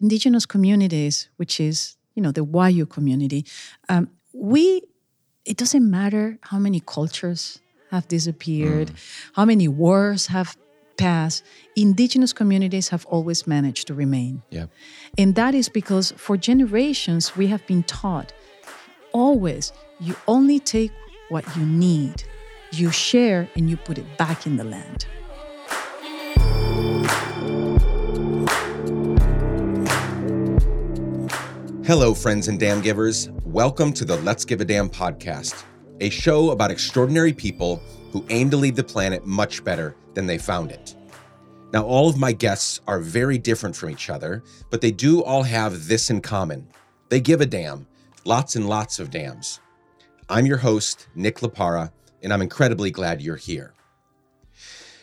indigenous communities, which is you know the Wayuu community, um, we it doesn't matter how many cultures have disappeared, mm. how many wars have passed. Indigenous communities have always managed to remain. Yeah. And that is because for generations we have been taught always you only take what you need, you share, and you put it back in the land. Hello, friends and damn givers. Welcome to the Let's Give a Damn podcast, a show about extraordinary people who aim to leave the planet much better than they found it. Now, all of my guests are very different from each other, but they do all have this in common they give a damn, lots and lots of damns. I'm your host, Nick Laparra, and I'm incredibly glad you're here.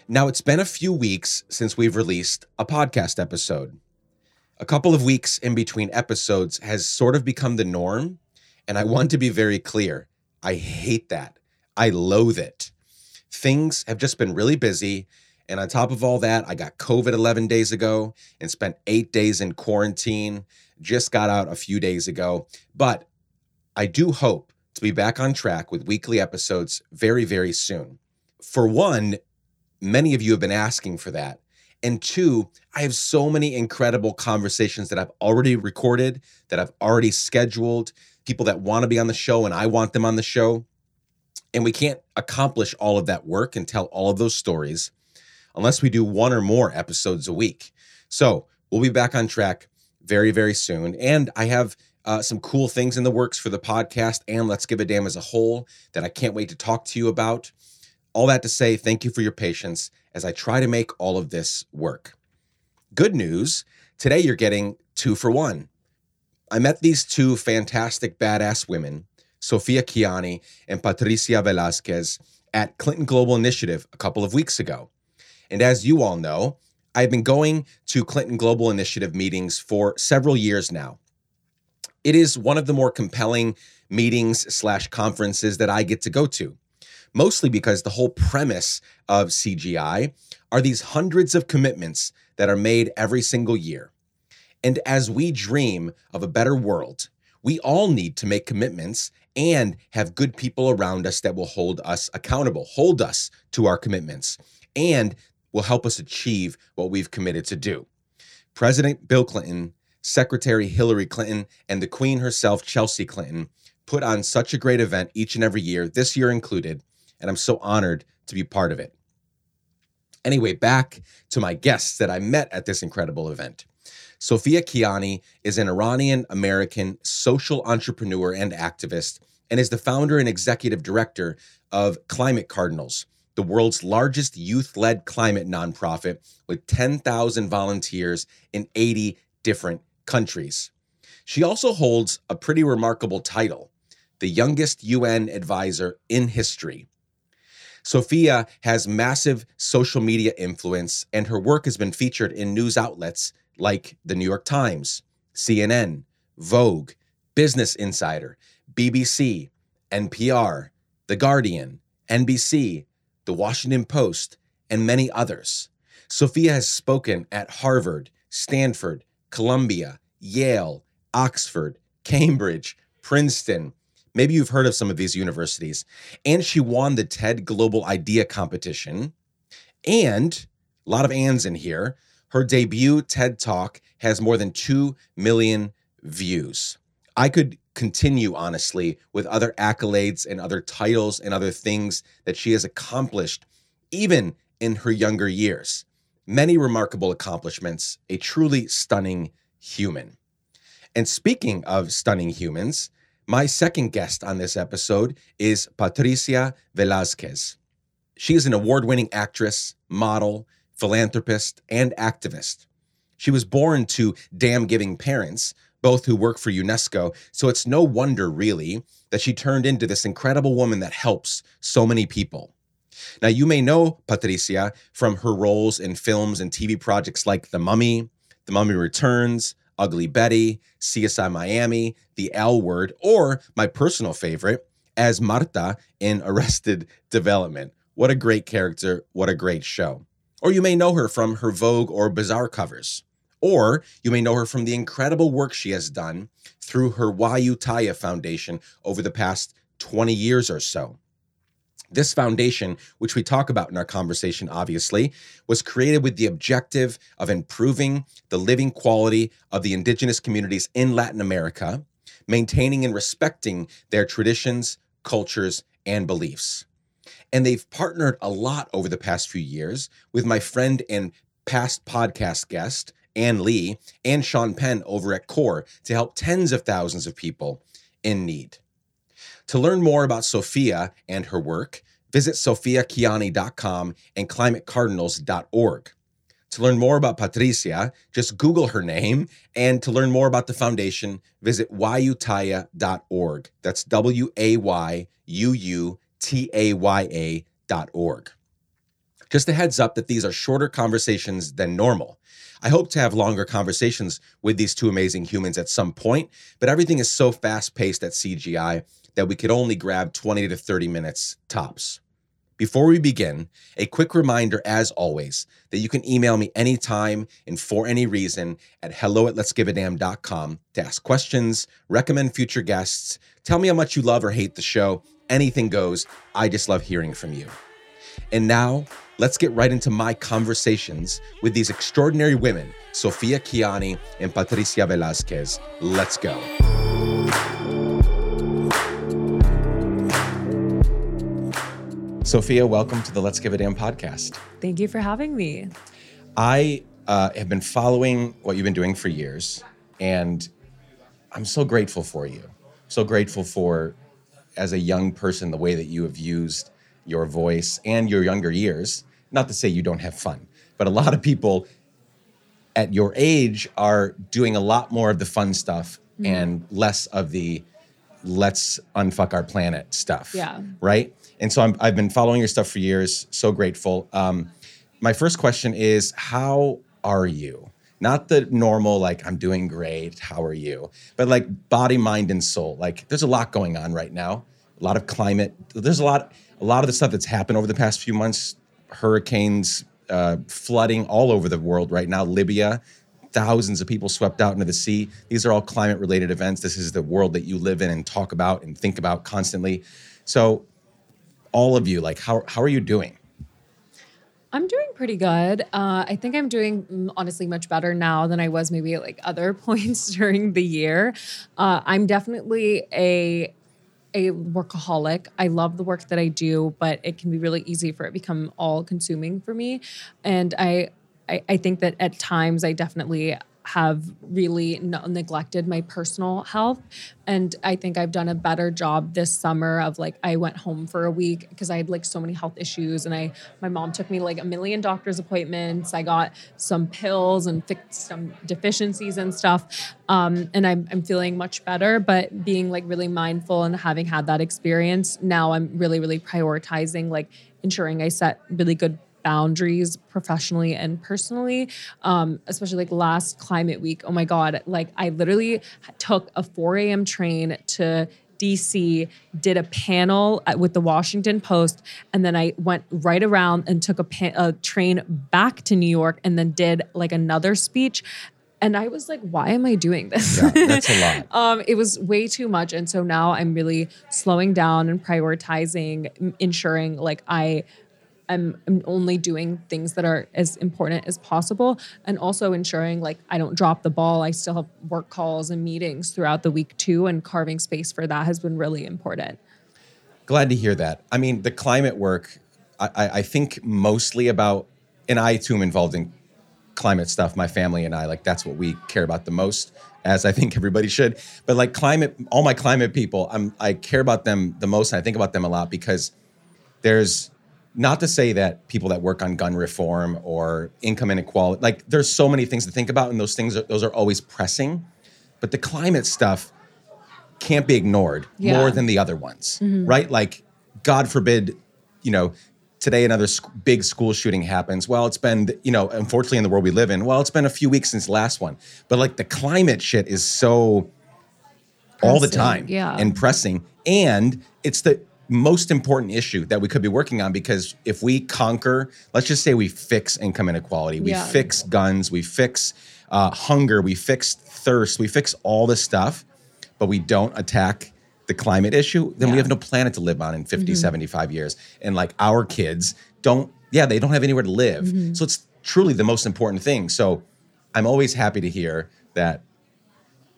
Now, it's been a few weeks since we've released a podcast episode. A couple of weeks in between episodes has sort of become the norm. And I want to be very clear I hate that. I loathe it. Things have just been really busy. And on top of all that, I got COVID 11 days ago and spent eight days in quarantine. Just got out a few days ago. But I do hope to be back on track with weekly episodes very, very soon. For one, many of you have been asking for that. And two, I have so many incredible conversations that I've already recorded, that I've already scheduled, people that want to be on the show and I want them on the show. And we can't accomplish all of that work and tell all of those stories unless we do one or more episodes a week. So we'll be back on track very, very soon. And I have uh, some cool things in the works for the podcast and Let's Give a Damn as a whole that I can't wait to talk to you about. All that to say, thank you for your patience as I try to make all of this work. Good news today you're getting two for one. I met these two fantastic badass women, Sophia Kianni and Patricia Velásquez, at Clinton Global Initiative a couple of weeks ago. And as you all know, I've been going to Clinton Global Initiative meetings for several years now. It is one of the more compelling meetings slash conferences that I get to go to mostly because the whole premise of CGI are these hundreds of commitments that are made every single year. And as we dream of a better world, we all need to make commitments and have good people around us that will hold us accountable, hold us to our commitments, and will help us achieve what we've committed to do. President Bill Clinton, Secretary Hillary Clinton, and the Queen herself, Chelsea Clinton, put on such a great event each and every year, this year included, and I'm so honored to be part of it. Anyway, back to my guests that I met at this incredible event. Sophia Kianni is an Iranian American social entrepreneur and activist and is the founder and executive director of Climate Cardinals, the world's largest youth led climate nonprofit with 10,000 volunteers in 80 different countries. She also holds a pretty remarkable title the youngest UN advisor in history. Sophia has massive social media influence, and her work has been featured in news outlets like the New York Times, CNN, Vogue, Business Insider, BBC, NPR, The Guardian, NBC, The Washington Post, and many others. Sophia has spoken at Harvard, Stanford, Columbia, Yale, Oxford, Cambridge, Princeton, Maybe you've heard of some of these universities. And she won the TED Global Idea Competition. And a lot of ands in here. Her debut TED Talk has more than 2 million views. I could continue, honestly, with other accolades and other titles and other things that she has accomplished, even in her younger years. Many remarkable accomplishments, a truly stunning human. And speaking of stunning humans, my second guest on this episode is Patricia Velásquez. She is an award winning actress, model, philanthropist, and activist. She was born to damn giving parents, both who work for UNESCO, so it's no wonder, really, that she turned into this incredible woman that helps so many people. Now, you may know Patricia from her roles in films and TV projects like The Mummy, The Mummy Returns, Ugly Betty, CSI Miami, The L Word, or my personal favorite, as Marta in Arrested Development. What a great character. What a great show. Or you may know her from her Vogue or Bazaar covers. Or you may know her from the incredible work she has done through her Wayuu Taya Foundation over the past 20 years or so. This foundation, which we talk about in our conversation, obviously, was created with the objective of improving the living quality of the indigenous communities in Latin America, maintaining and respecting their traditions, cultures, and beliefs. And they've partnered a lot over the past few years with my friend and past podcast guest, Ann Lee, and Sean Penn over at CORE to help tens of thousands of people in need. To learn more about Sophia and her work, visit sophiakianni.com and climatecardinals.org. To learn more about Patricia, just Google her name. And to learn more about the foundation, visit wayuutaya.org. That's W A Y U U T A Y A dot org. Just a heads up that these are shorter conversations than normal. I hope to have longer conversations with these two amazing humans at some point, but everything is so fast paced at CGI that we could only grab 20 to 30 minutes tops. Before we begin, a quick reminder, as always, that you can email me anytime and for any reason at hello at letsgiveadamn.com to ask questions, recommend future guests, tell me how much you love or hate the show. Anything goes. I just love hearing from you. And now, let's get right into my conversations with these extraordinary women, Sophia Kianni and Patricia Velásquez. Let's go. Sophia, welcome to the Let's Give a Damn podcast. Thank you for having me. I uh, have been following what you've been doing for years, and I'm so grateful for you. So grateful for, as a young person, the way that you have used your voice and your younger years. Not to say you don't have fun, but a lot of people at your age are doing a lot more of the fun stuff mm-hmm. and less of the let's unfuck our planet stuff. Yeah. Right? And so i have been following your stuff for years. So grateful. Um, my first question is How are you? Not the normal, like, I'm doing great. How are you? But like body, mind, and soul. Like, there's a lot going on right now. A lot of climate. There's a lot, a lot of the stuff that's happened over the past few months hurricanes, uh, flooding all over the world right now. Libya, thousands of people swept out into the sea. These are all climate related events. This is the world that you live in and talk about and think about constantly. So, all of you, like, how, how are you doing? I'm doing pretty good. Uh, I think I'm doing mm, honestly much better now than I was maybe at like other points during the year. Uh, I'm definitely a a workaholic. I love the work that I do, but it can be really easy for it to become all consuming for me. And I, I, I think that at times I definitely have really neglected my personal health. And i think i've done a better job this summer of like i went home for a week because i had like so many health issues and i my mom took me like a million doctor's appointments. I got some pills and fixed some deficiencies and stuff um, and I'm, I'm feeling much better. But being like really mindful and having had that experience now i'm really really prioritizing like ensuring i set really good boundaries professionally and personally um, especially like last climate week oh my god like i literally took a 4 a.m train to DC, did a panel with the Washington Post, and then I went right around and took a, pa- a, train back to New York, and then did like another speech. And I was like, why am I doing this? Yeah, that's a lot. um, it was way too much, and so now I'm really slowing down and prioritizing, ensuring like I I'm, I'm only doing things that are as important as possible and also ensuring like I don't drop the ball. I still have work calls and meetings throughout the week too, and carving space for that has been really important. Glad to hear that. I mean, the climate work, I, I think mostly about, and I too am involved in climate stuff. My family and I, like, that's what we care about the most, as I think everybody should. But like climate, all my climate people, I'm, I care about them the most. And I think about them a lot because there's, not to say that people that work on gun reform or income inequality like there's so many things to think about and those things are, those are always pressing but the climate stuff can't be ignored yeah. more than the other ones mm-hmm. right like god forbid you know today another sc- big school shooting happens well it's been you know unfortunately in the world we live in well it's been a few weeks since the last one but like the climate shit is so pressing, all the time yeah. and pressing and it's the most important issue that we could be working on because if we conquer, let's just say we fix income inequality, we yeah. fix guns, we fix uh, hunger, we fix thirst, we fix all this stuff, but we don't attack the climate issue, then we have no planet to live on in 50, 75 years. And like our kids don't, yeah, they don't have anywhere to live. So it's truly the most important thing. So I'm always happy to hear that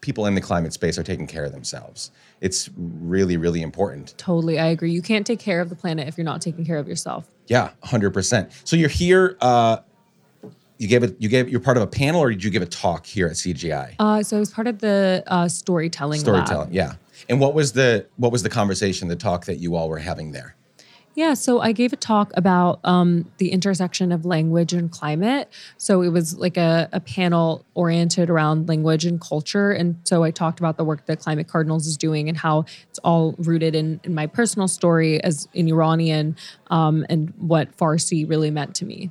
people in the climate space are taking care of themselves. It's really, really important. Totally, I agree. You can't take care of the planet if you're not taking care of yourself. Yeah, hundred percent. So you're here. Uh, you gave it. You gave. You're part of a panel, or did you give a talk here at CGI? Uh, so I was part of the uh, storytelling. lab. Storytelling. Yeah. And what was the what was the conversation, the talk that you all were having there? Yeah, so I gave a talk about um, the intersection of language and climate. So it was like a, a panel oriented around language and culture. And so I talked about the work that Climate Cardinals is doing and how it's all rooted in, in my personal story as an Iranian um, and what Farsi really meant to me.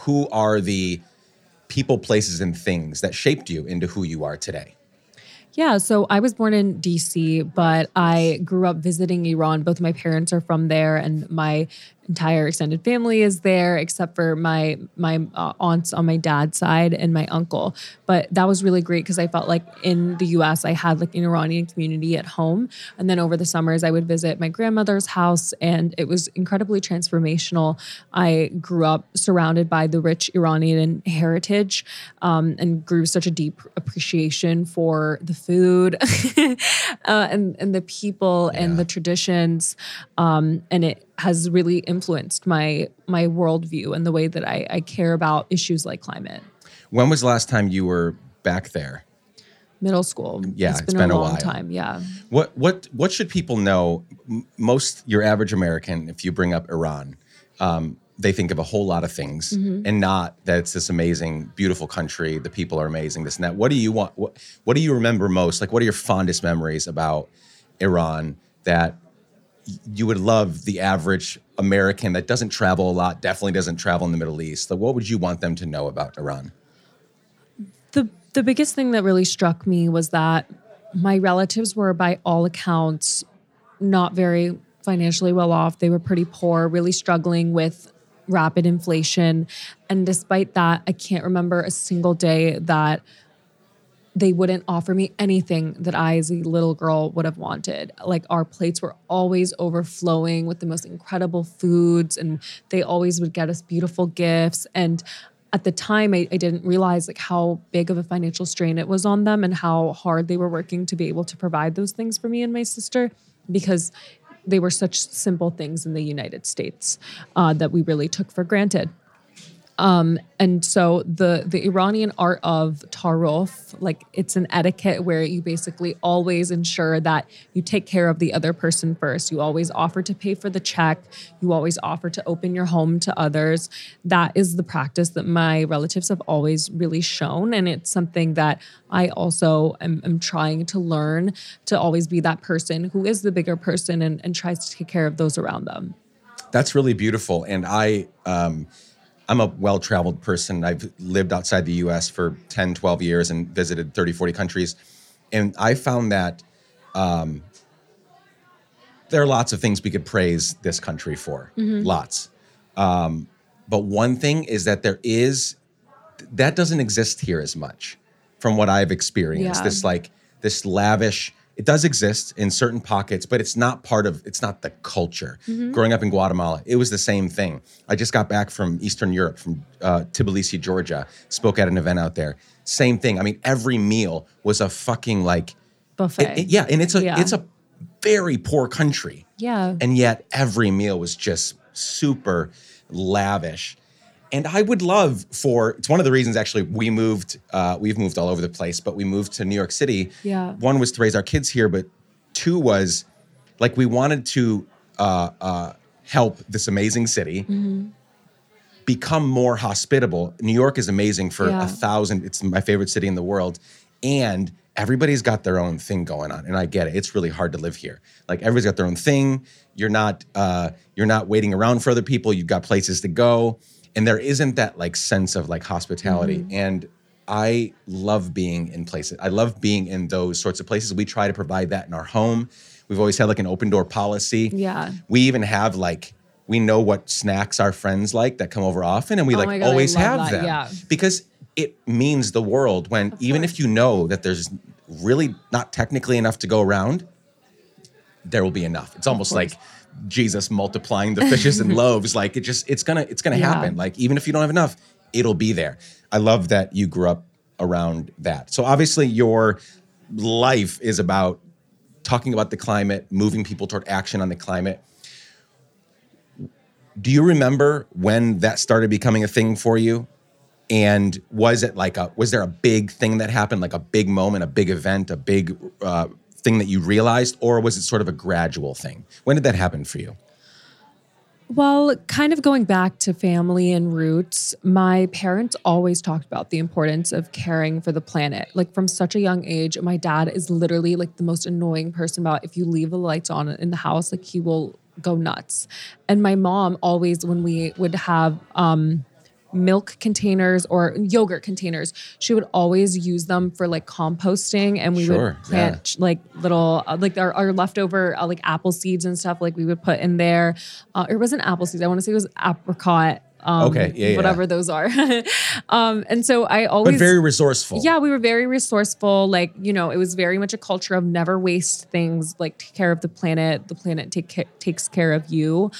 Who are the people, places, and things that shaped you into who you are today? Yeah, so I was born in DC, but I grew up visiting Iran. Both my parents are from there, and my entire extended family is there, except for my my uh, aunts on my dad's side and my uncle. But that was really great because I felt like in the U.S. I had like an Iranian community at home, and then over the summers I would visit my grandmother's house, and it was incredibly transformational. I grew up surrounded by the rich Iranian heritage, um, and grew such a deep appreciation for the food uh, and and the people Yeah. and the traditions, um, and it has really influenced my my worldview and the way that I, I care about issues like climate. When was the last time you were back there? Middle school, Yeah, it's it's been, been a a long while. time. Yeah, What what what should people know? Most your average American, if you bring up Iran, um, they think of a whole lot of things, and not that it's this amazing, beautiful country. The people are amazing. This and that. What do you want? What What do you remember most? Like, what are your fondest memories about Iran that you would love the average American that doesn't travel a lot, definitely doesn't travel in the Middle East? Like, what would you want them to know about Iran? the the biggest thing that really struck me was that my relatives were by all accounts not very financially well off they were pretty poor really struggling with rapid inflation and despite that i can't remember a single day that they wouldn't offer me anything that I, as a little girl, would have wanted. Like our plates were always overflowing with the most incredible foods, and they always would get us beautiful gifts. And at the time, I, I didn't realize like how big of a financial strain it was on them, and how hard they were working to be able to provide those things for me and my sister, because they were such simple things in the United States uh, that we really took for granted and so the the Iranian art of tarof, like it's an etiquette where you basically always ensure that you take care of the other person first. You always offer to pay for the check. You always offer to open your home to others. That is the practice that my relatives have always really shown, and it's something that I also am, am trying to learn to always be that person who is the bigger person and, and tries to take care of those around them. That's really beautiful. And I, um, I'm a well traveled person. I've lived outside the US for 10, 12 years and visited 30, 40 countries. And I found that um, there are lots of things we could praise this country for, lots. Um, but one thing is that there is, that doesn't exist here as much from what I've experienced. Yeah. This like, this lavish, it does exist in certain pockets, but it's not part of, it's not the culture. Growing up in Guatemala, it was the same thing. I just got back from Eastern Europe, from uh, Tbilisi, Georgia, spoke at an event out there. Same thing. I mean, every meal was a fucking like, Buffet. it- it- yeah, and it's a Yeah. it's a very poor country. Yeah. And yet every meal was just super lavish. And I would love for it's one of the reasons actually we moved uh, we've moved all over the place, but we moved to New York City. Yeah. One was to raise our kids here, but two was like we wanted to uh, uh, help this amazing city Mm-hmm. become more hospitable. New York is amazing for Yeah. a thousand. It's my favorite city in the world, and everybody's got their own thing going on. And I get it. It's really hard to live here. Like everybody's got their own thing. You're not uh, you're not waiting around for other people. You've got places to go, and there isn't that like sense of like hospitality. And I love being in places. I love being in those sorts of places. We try to provide that in our home. We've always had like an open door policy. Yeah. We even have like we know what snacks our friends like that come over often, and we Oh like God, always have that, them yeah. because it means the world when even if you know that there's really not technically enough to go around, there will be enough. It's almost like Jesus multiplying the fishes and loaves. Like it just it's gonna it's gonna Yeah. happen. Like even if you don't have enough, it'll be there. I love that you grew up around that. So obviously your life is about talking about the climate, moving people toward action on the climate. Do you remember when that started becoming a thing for you? And was it like a was there a big thing that happened, like a big moment, a big event, a big uh, thing that you realized, or was it sort of a gradual thing? When did that happen for you? Well, kind of going back to family and roots, my parents always talked about the importance of caring for the planet. Like from such a young age, my dad is literally like the most annoying person about if you leave the lights on in the house, like he will go nuts. And my mom always when we would have um milk containers or yogurt containers, she would always use them for like composting and we Sure, would plant yeah. like little uh, like our, our leftover uh, like apple seeds and stuff like we would put in there uh, it wasn't apple seeds i want to say it was apricot um, Okay, yeah, yeah. whatever those are um, and so i always But very resourceful. yeah, we were very resourceful. Like, you know, it was very much a culture of never waste things, like take care of the planet. The planet take ca- takes care of you.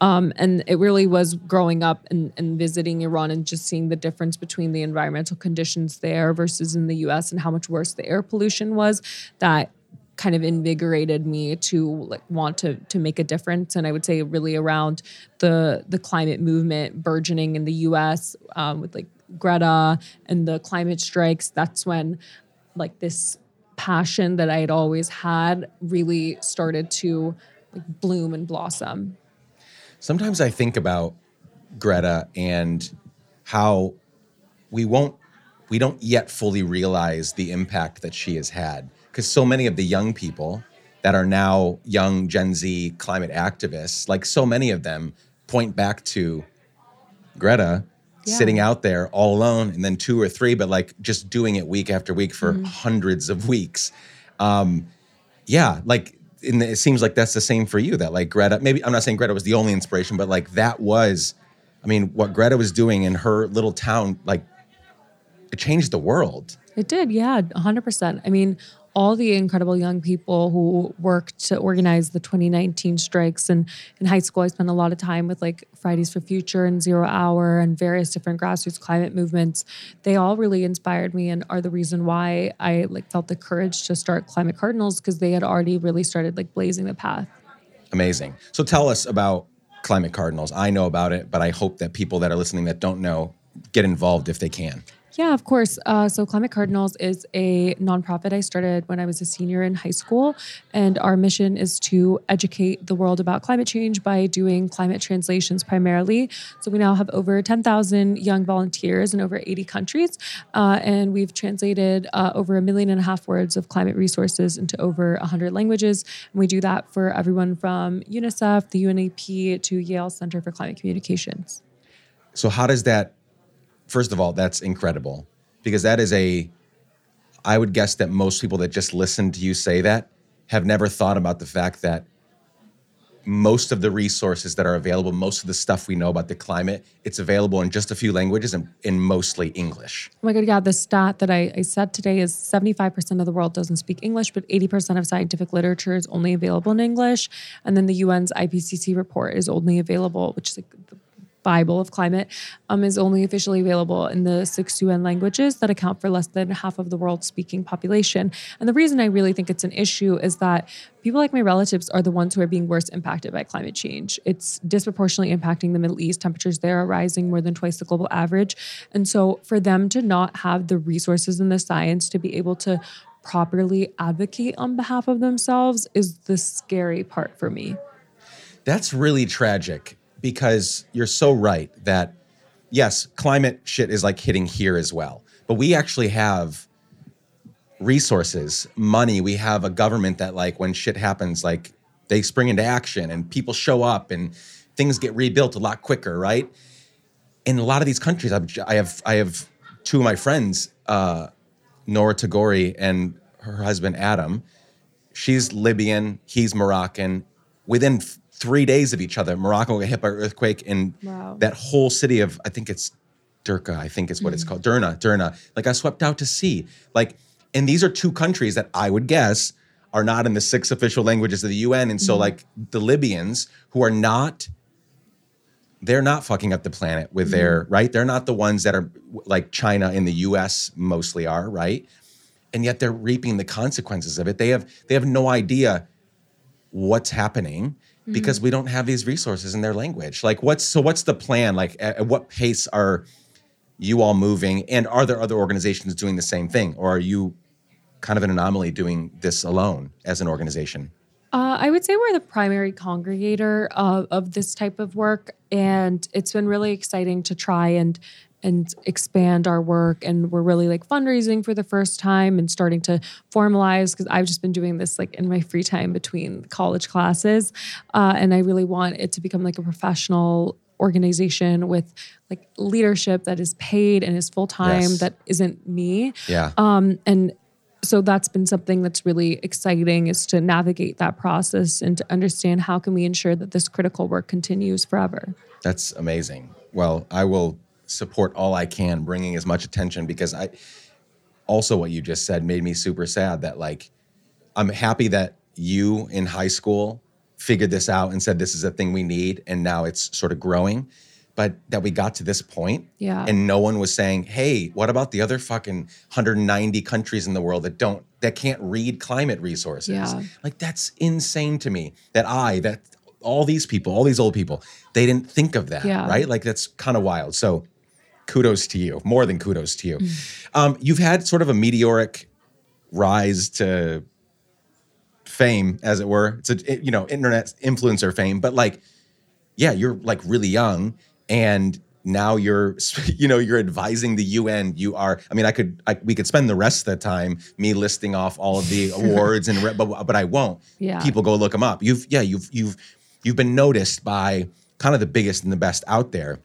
Um, and it really was growing up and, and visiting Iran and just seeing the difference between the environmental conditions there versus in the US and how much worse the air pollution was that kind of invigorated me to like want to to make a difference. And i would say really around the the climate movement burgeoning in the us um, with like greta and the climate strikes that's when like this passion that i had always had really started to like bloom and blossom. Sometimes I think about Greta and how we won't we don't yet fully realize the impact that she has had because so many of the young people that are now young Gen Z climate activists, like so many of them point back to Greta Yeah. sitting out there all alone and then two or three but like just doing it week after week for hundreds of weeks. Um yeah, like and it seems like that's the same for you that like Greta maybe I'm not saying Greta was the only inspiration but like that was I mean what Greta was doing in her little town like it changed the world. It did, yeah, 100%. I mean, all the incredible young people who worked to organize the 2019 strikes. And in high school, I spent a lot of time with like Fridays for Future and Zero Hour and various different grassroots climate movements. They all really inspired me and are the reason why I like felt the courage to start Climate Cardinals because they had already really started like blazing the path. Amazing. So tell us about Climate Cardinals. I know about it, but I hope that people that are listening that don't know get involved if they can. Yeah, of course. Uh, so, Climate Cardinals is a nonprofit I started when I was a senior in high school. And our mission is to educate the world about climate change by doing climate translations primarily. So, we now have over 10,000 young volunteers in over 80 countries. Uh, and we've translated uh, over a million and a half words of climate resources into over 100 languages. And we do that for everyone from UNICEF, the UNEP, to Yale Center for Climate Communications. So how does that first of all, that's incredible because that is a I would guess that most people that just listen to you say that have never thought about the fact that most of the resources that are available, most of the stuff we know about the climate, it's available in just a few languages and in mostly English. Oh my God, yeah, the stat that I, I said today is 75% of the world doesn't speak English, but 80% of scientific literature is only available in English. And then the UN's IPCC report is only available, which is like Bible of climate, um, is only officially available in the six UN languages that account for less than half of the world's speaking population. And the reason I really think it's an issue is that people like my relatives are the ones who are being worst impacted by climate change. It's disproportionately impacting the Middle East. Temperatures there are rising more than twice the global average. And so for them to not have the resources and the science to be able to properly advocate on behalf of themselves is the scary part for me. That's really tragic because you're so right that yes, climate shit is like hitting here as well. But we actually have resources, money, we have a government that like when shit happens like they spring into action and people show up and things get rebuilt a lot quicker, right? In a lot of these countries I've, I have I have two of my friends uh Nora Tagori and her husband Adam. She's Libyan, he's Moroccan. Within three days of each other, Morocco got hit by an earthquake, and Wow. that whole city of I think it's Durka, I think is what it's mm. called. Derna, Derna. Like I swept out to sea. Like, and these are two countries that I would guess are not in the six official languages of the UN. And so, mm-hmm. like the Libyans, who are not, they're not fucking up the planet with their mm-hmm. right. They're not the ones that are like China and the US mostly are right, and yet they're reaping the consequences of it. They have they have no idea what's happening because we don't have these resources in their language. Like, what's so? What's the plan? Like, at, at what pace are you all moving? And are there other organizations doing the same thing, or are you kind of an anomaly doing this alone as an organization? Uh, I would say we're the primary congregator of, of this type of work, and it's been really exciting to try and and expand our work. And we're really like fundraising for the first time and starting to formalize because I've just been doing this like in my free time between college classes, uh, and I really want it to become like a professional organization with like leadership that is paid and is full time Yes. that isn't me Yeah. um, and so that's been something that's really exciting is to navigate that process and to understand how can we ensure that this critical work continues forever That's amazing. Well, I will support all I can, bringing as much attention because I also what you just said made me super sad that like I'm happy that you in high school figured this out and said this is a thing we need and now it's sort of growing but that we got to this point Yeah. and no one was saying hey what about the other fucking 190 countries in the world that don't that can't read climate resources Yeah. like that's insane to me that i that all these people all these old people they didn't think of that Yeah. right like that's kind of wild so kudos to you more than kudos to you. Mm. um, you've had sort of a meteoric rise to fame as it were. It's a you know internet influencer fame but like yeah you're like really young and now you're you know you're advising the UN you are I mean I could I, we could spend the rest of the time me listing off all of the awards and but but I won't. Yeah. people go look them up. You've yeah you've you've you've been noticed by kind of the biggest and the best out there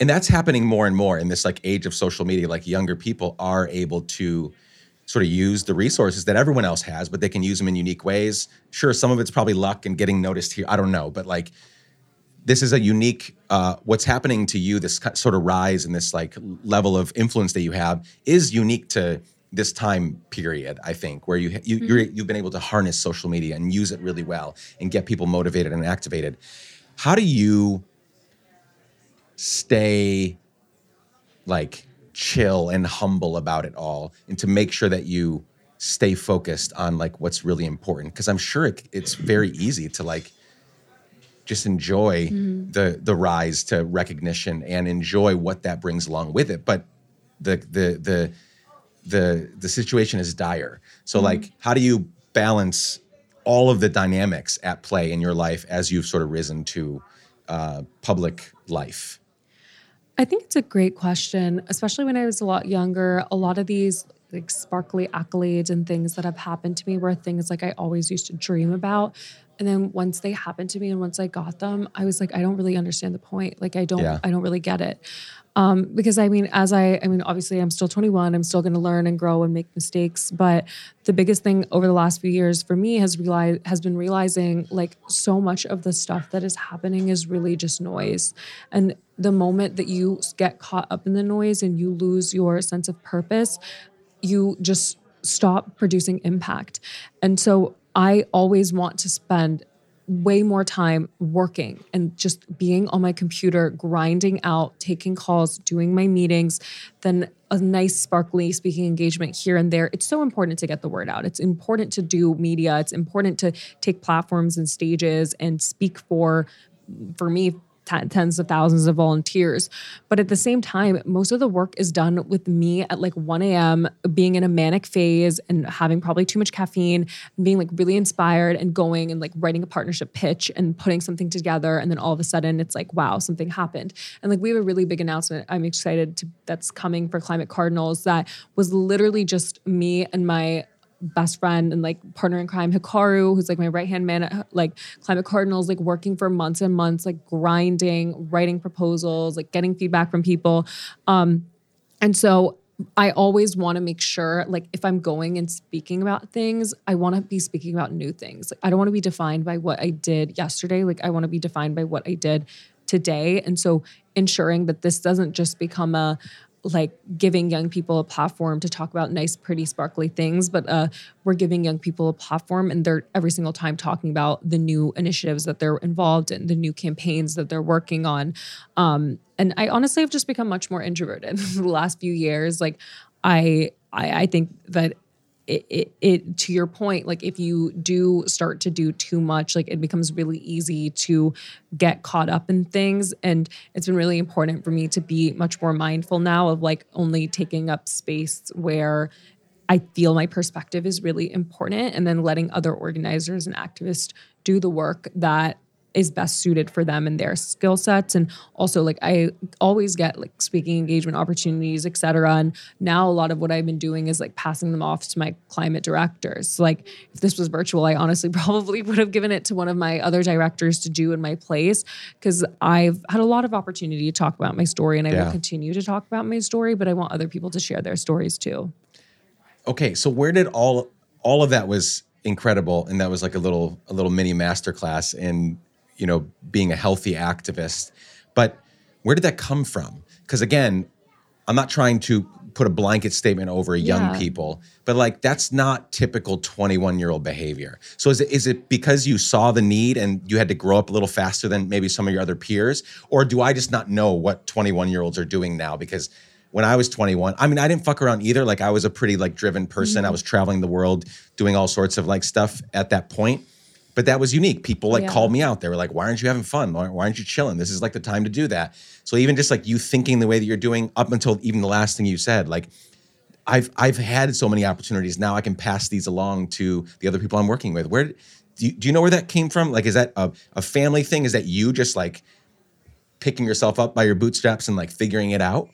and that's happening more and more in this like age of social media like younger people are able to sort of use the resources that everyone else has but they can use them in unique ways. Sure some of it's probably luck and getting noticed here i don't know but like this is a unique uh, what's happening to you this sort of rise and this like level of influence that you have is unique to this time period i think where you, you you're, you've been able to harness social media and use it really well and get people motivated and activated. How do you stay like chill and humble about it all and to make sure that you stay focused on like what's really important. Because i'm sure it, it's very easy to like just enjoy the the rise to recognition and enjoy what that brings along with it. But the the the the the situation is dire. So like how do you balance all of the dynamics at play in your life as you've sort of risen to uh, public life I think it's a great question, especially when I was a lot younger. A lot of these like sparkly accolades and things that have happened to me were things like I always used to dream about. And then once they happened to me and once I got them, I was like, I don't really understand the point. Like I don't, Yeah. I don't really get it. Um, because I mean, as I, I mean, obviously I'm still 21, I'm still going to learn and grow and make mistakes. But the biggest thing over the last few years for me has realized, has been realizing like so much of the stuff that is happening is really just noise. And the moment that you get caught up in the noise and you lose your sense of purpose, you just stop producing impact. And so I always want to spend way more time working and just being on my computer, grinding out, taking calls, doing my meetings, than a nice, sparkly speaking engagement here and there. It's so important to get the word out. It's important to do media. It's important to take platforms and stages and speak for, for me, ten- tens of thousands of volunteers. But at the same time, most of the work is done with me at like 1 a.m., being in a manic phase and having probably too much caffeine and being like really inspired and going and like writing a partnership pitch and putting something together. And then all of a sudden it's like, wow, something happened. And like we have a really big announcement I'm excited to that's coming for Climate Cardinals that was literally just me and my best friend and like partner in crime Hikaru who's like my right hand man at like Climate Cardinals like working for months and months like grinding writing proposals like getting feedback from people um and so I always want to make sure, like, if I'm going and speaking about things, I want to be speaking about new things. Like, I don't want to be defined by what I did yesterday. Like, I want to be defined by what I did today. And so ensuring that this doesn't just become a like giving young people a platform to talk about nice, pretty, sparkly things, but uh, we're giving young people a platform, and they're every single time talking about the new initiatives that they're involved in, the new campaigns that they're working on. Um, and I honestly have just become much more introverted the last few years. Like, I, I, I think that it, it, it, to your point like if you do start to do too much like it becomes really easy to get caught up in things. And it's been really important for me to be much more mindful now of like only taking up space where I feel my perspective is really important and then letting other organizers and activists do the work that is best suited for them and their skill sets. And also like i always get like speaking engagement opportunities et cetera. And now a lot of what i've been doing is like passing them off to my climate directors. Like if this was virtual i honestly probably would have given it to one of my other directors to do in my place. Because i've had a lot of opportunity to talk about my story and i Yeah. will continue to talk about my story but i want other people to share their stories too. Okay, so where did all all of that was incredible, and that was like a little a little mini masterclass in you know being a healthy activist. But where did that come from? Because again, I'm not trying to put a blanket statement over young Yeah. people, but like that's not typical 21 year old behavior. So is it is it because you saw the need and you had to grow up a little faster than maybe some of your other peers, or do I just not know what 21 year olds are doing now? Because when I was 21, I mean, I didn't fuck around either. Like I was a pretty like driven person. Mm-hmm. I was traveling the world, doing all sorts of like stuff at that point. But that was unique. People like Yeah. called me out. They were like, "Why aren't you having fun? Why, why aren't you chilling? This is like the time to do that." So even just like you thinking the way that you're doing, up until even the last thing you said, like I've I've had so many opportunities. Now I can pass these along to the other people I'm working with. Where do you, do you know where that came from? Like, is that a, a family thing? Is that you just like picking yourself up by your bootstraps and like figuring it out?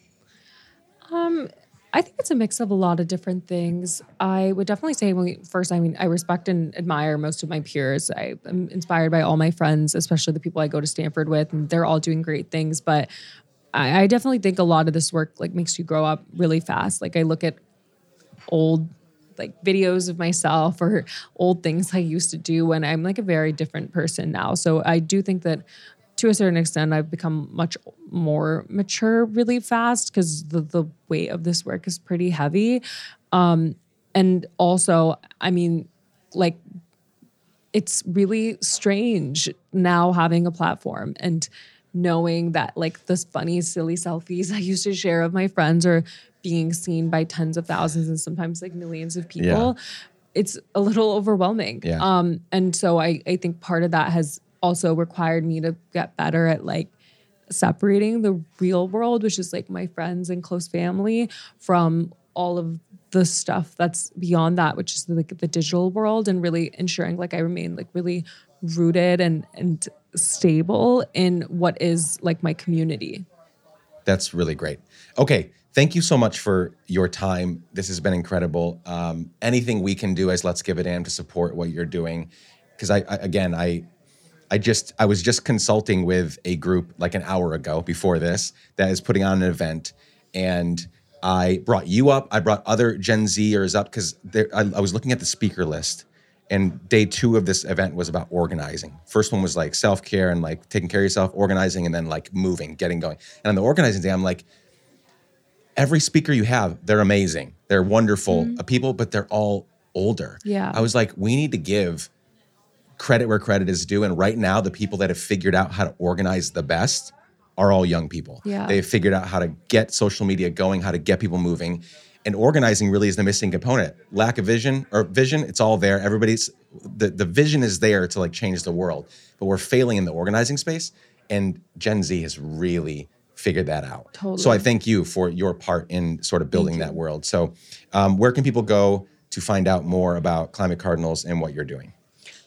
Um, I think it's a mix of a lot of different things. I would definitely say, when we, first, I mean, I respect and admire most of my peers. I am inspired by all my friends, especially the people I go to Stanford with, and they're all doing great things. But I, I definitely think a lot of this work like makes you grow up really fast. Like I look at old like videos of myself or old things I used to do and I'm like a very different person now. So I do think that to a certain extent I've become much more mature really fast because the, the weight of this work is pretty heavy. Um, and also, I mean, like it's really strange now having a platform and knowing that like the funny silly selfies i used to share of my friends are being seen by tens of thousands and sometimes like millions of people Yeah. it's a little overwhelming Yeah. um and so i i think part of that has also required me to get better at like separating the real world which is like my friends and close family from all of the stuff that's beyond that which is like the digital world and really ensuring like i remain like really rooted and and stable in what is like my community That's really great. Okay. Thank you so much for your time. This has been incredible. Um, anything we can do as Let's Give It Damn to support what you're doing, because I, I again I I just I was just consulting with a group like an hour ago before this that is putting on an event, and I brought you up. I brought other Gen Zers up because I, I was looking at the speaker list, and day two of this event was about organizing. First one was like self care and like taking care of yourself, organizing, and then like moving, getting going. And on the organizing day, I'm like, every speaker you have, they're amazing, they're wonderful uh, people, but they're all older. Yeah. I was like, we need to give credit where credit is due. And right now, the people that have figured out how to organize the best are all young people. Yeah. They've figured out how to get social media going, how to get people moving. And organizing really is the missing component. Lack of vision or vision, it's all there. Everybody's the, the vision is there to like change the world. But we're failing in the organizing space. And Gen Z has really figured that out. Totally. So I thank you for your part in sort of building that world. So um, where can people go to find out more about Climate Cardinals and what you're doing?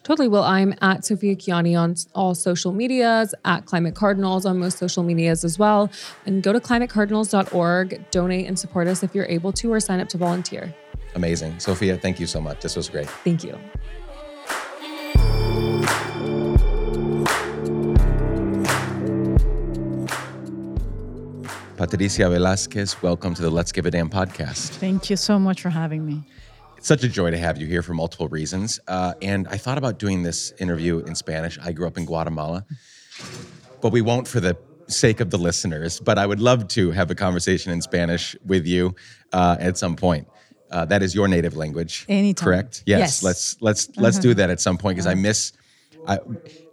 Totally. Well, I'm at Sophia Kianni on all social medias, at Climate Cardinals on most social medias as well. And go to climatecardinals.org, donate and support us if you're able to, or sign up to volunteer. Amazing. Sophia, thank you so much. This was great. Thank you. Patricia Velásquez, welcome to the Let's Give a Damn podcast. Thank you so much for having me. Such a joy to have you here for multiple reasons. Uh, and I thought about doing this interview in Spanish. I grew up in Guatemala. but we won't for the sake of the listeners. But I would love to have a conversation in Spanish with you uh, at some point. Uh, that is your native language, Anytime. correct? Yes. Yes. Let's let's let's do that at some point because I miss. I,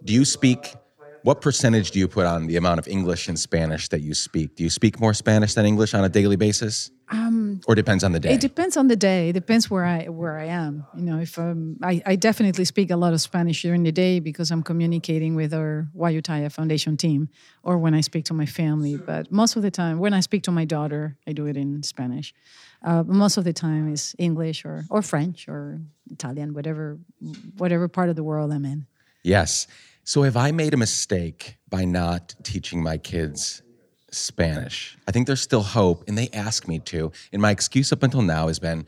do you speak? What percentage do you put on the amount of English and Spanish that you speak? Do you speak more Spanish than English on a daily basis? Um, or depends on the day. It depends on the day. It depends where I where I am. You know, if um, I, I definitely speak a lot of Spanish during the day because I'm communicating with our Wayuu Taya Foundation team, or when I speak to my family. But most of the time, when I speak to my daughter, I do it in Spanish. Uh, most of the time is English or or French or Italian, whatever whatever part of the world I'm in. Yes. So have I made a mistake by not teaching my kids Spanish? I think there's still hope, and they ask me to. And my excuse up until now has been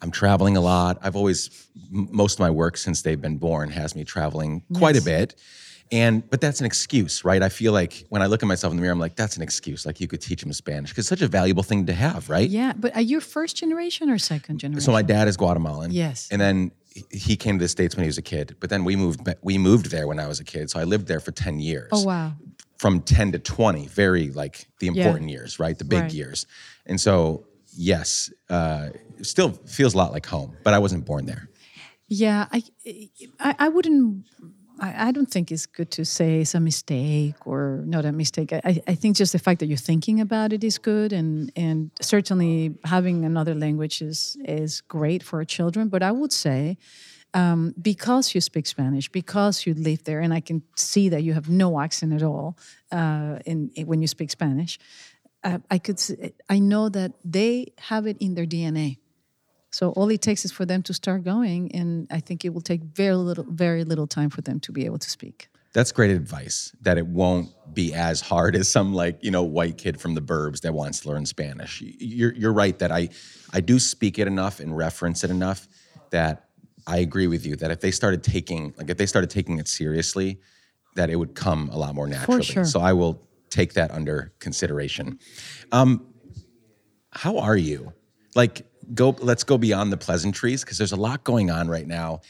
I'm traveling a lot. I've always, most of my work since they've been born has me traveling quite a bit. And, but that's an excuse, right? I feel like when I look at myself in the mirror, I'm like, that's an excuse. Like you could teach them Spanish because it's such a valuable thing to have, right? Yeah, but are you first generation or second generation? So my dad is Guatemalan. Yes. And then he- came to the states when he was a kid. But then we moved. We moved there when I was a kid. So I lived there for ten years. oh wow. From ten to twenty, very like the important years, right? The big Right. years. And so yes, uh, still feels a lot like home. But I wasn't born there. Yeah, I, I, I wouldn't. I, I don't think it's good to say it's a mistake or not a mistake. I, I- think just the fact that you're thinking about it is good, and and certainly having another language is is great for children. But I would say. Um, because you speak Spanish, because you live there, and I can see that you have no accent at all uh, in, when you speak Spanish. Uh, I could, I know that they have it in their DNA. So all it takes is for them to start going, and I think it will take very little, very little time for them to be able to speak. That's great advice. That it won't be as hard as some like you know white kid from the burbs that wants to learn Spanish. You're you're right that I I do speak it enough and reference it enough that I agree with you that if they started taking like if they started taking it seriously, that it would come a lot more naturally. sure. So I will take that under consideration. Um, how are you? Like, go. Let's go beyond the pleasantries because there's a lot going on right now,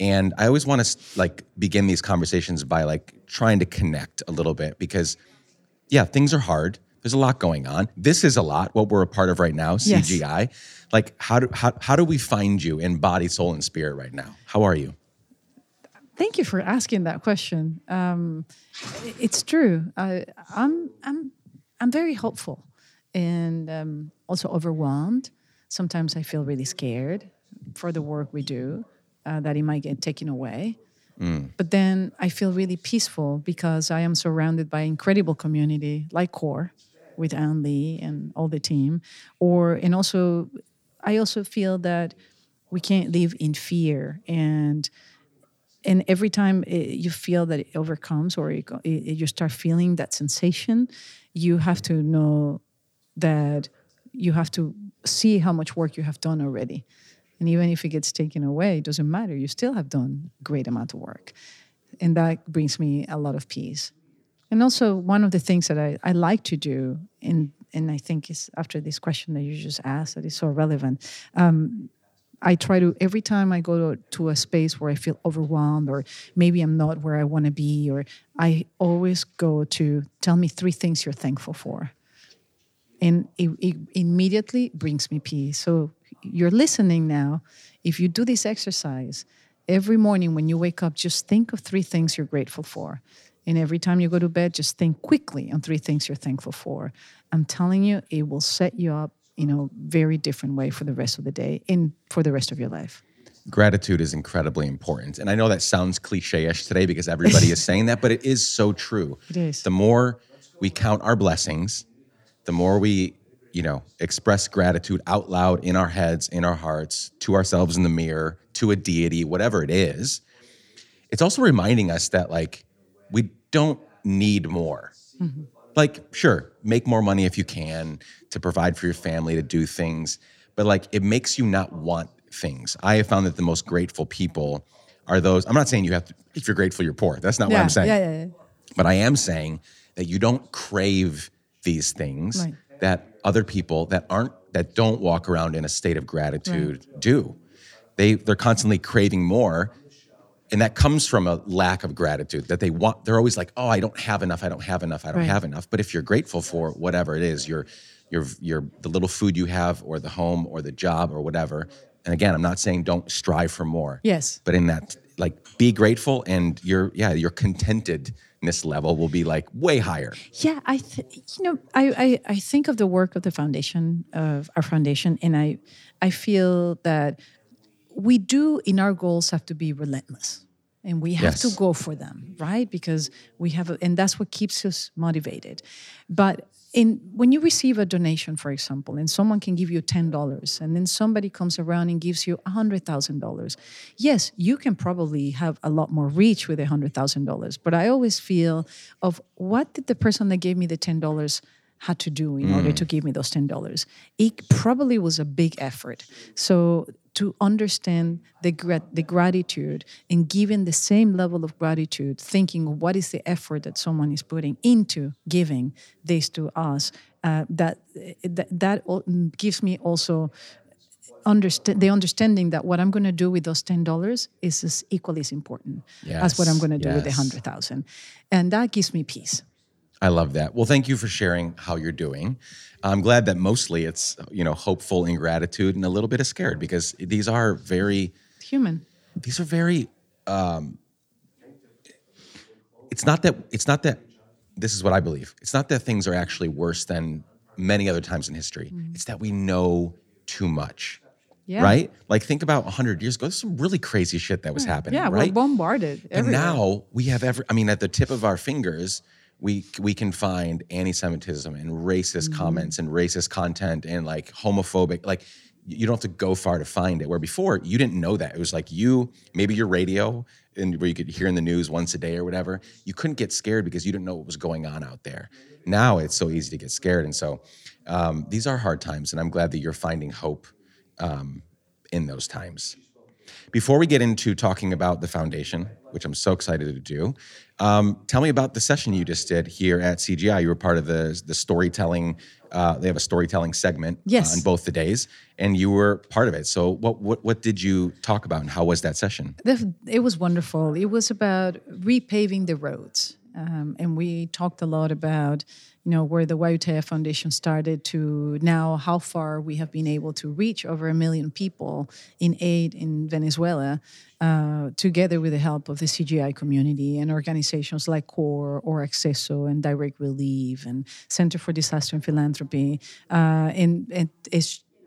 and I always want to like begin these conversations by like trying to connect a little bit because, yeah, things are hard. There's a lot going on. This is a lot. What we're a part of right now, Yes. CGI. Like, how do how how do we find you in body, soul, and spirit right now? How are you? Thank you for asking that question. Um, it's true. I, I'm, I'm, I'm very hopeful and um, also overwhelmed. Sometimes I feel really scared for the work we do uh, that it might get taken away. But then I feel really peaceful because I am surrounded by incredible community like Core with Ann Lee and all the team. Or and also I also feel that we can't live in fear and and every time it, you feel that it overcomes or it, it, you start feeling that sensation you have to know that you have to see how much work you have done already. And even if it gets taken away it doesn't matter. You still have done a great amount of work. And that brings me a lot of peace. And also one of the things that i, I like to do and and i think is after this question that you just asked that is so relevant um, I try to every time I go to, to a space where I feel overwhelmed or maybe I'm not where I want to be or I always go to tell me three things you're thankful for. And it, it immediately brings me peace. So you're listening now. If you do this exercise every morning when you wake up, just think of three things you're grateful for. And every time you go to bed, just think quickly on three things you're thankful for. I'm telling you, it will set you up in a very different way for the rest of the day and for the rest of your life. gratitude is incredibly important. And I know that sounds cliche-ish today because everybody is saying that, but it is so true. It is. The more we count our blessings, the more we, you know, express gratitude out loud in our heads, in our hearts, to ourselves in the mirror, to a deity, whatever it is. It's also reminding us that like we don't need more. Mm-hmm. Like, sure, make more money if you can to provide for your family, to do things, but like it makes you not want things. I have found that the most grateful people are those. I'm not saying you have to, if you're grateful, you're poor. That's not what I'm saying. Yeah, yeah, yeah. But I am saying that you don't crave these things Right. that other people that aren't that don't walk around in a state of gratitude do. They they're constantly craving more and that comes from a lack of gratitude that they want they're always like oh i don't have enough i don't have enough i don't Right. have enough but if you're grateful for whatever it is your your your the little food you have or the home or the job or whatever and again i'm not saying don't strive for more Yes. but in that like be grateful and you're yeah your contentedness level will be like way higher Yeah, I th- you know I, I I think of the work of the foundation of our foundation, and I I feel that we do in our goals have to be relentless, and we have to go for them, right? Because we have, a, and that's what keeps us motivated. But in when you receive a donation, for example, and someone can give you ten dollars, and then somebody comes around and gives you a hundred thousand dollars, yes, you can probably have a lot more reach with a hundred thousand dollars. But I always feel of what did the person that gave me the ten dollars had to do in order mm. to give me those ten dollars. It probably was a big effort. So to understand the grat- the gratitude and giving the same level of gratitude, thinking what is the effort that someone is putting into giving this to us, uh, that that that gives me also understand the understanding that what I'm going to do with those ten dollars is as equally as important as what I'm going to do with the yes. hundred thousand, and that gives me peace. I love that. Well, thank you for sharing how you're doing. I'm glad that mostly it's you know hopeful and gratitude and a little bit of scared because these are very Human. these are very um it's not that it's not that this is what I believe. It's not that things are actually worse than many other times in history. It's that we know too much. Yeah. Right? Like think about 100 years ago, there's some really crazy shit that was happening, Yeah, right? we're bombarded. And now we have every, I mean, at the tip of our fingers, we we can find anti-Semitism and racist Mm-hmm. comments and racist content and like homophobic. Like you don't have to go far to find it. Where before you didn't know that. It was like you, maybe your radio, and where you could hear in the news once a day or whatever. You couldn't get scared because you didn't know what was going on out there. Now it's so easy to get scared, and so um, these are hard times. And I'm glad that you're finding hope um, in those times. Before we get into talking about the foundation, which I'm so excited to do, um, tell me about the session you just did here at CGI. You were part of the the storytelling. Uh, they have a storytelling segment Yes. on both the days, and you were part of it. So, what what what did you talk about, and how was that session? The- it was wonderful. It was about repaving the roads. Um, and we talked a lot about, you know, where the Wayuu Taya Foundation started to now how far we have been able to reach over a million people in aid in Venezuela, uh, together with the help of the CGI community and organizations like CORE or Acceso and Direct Relief and Center for Disaster and Philanthropy. Uh, and, and,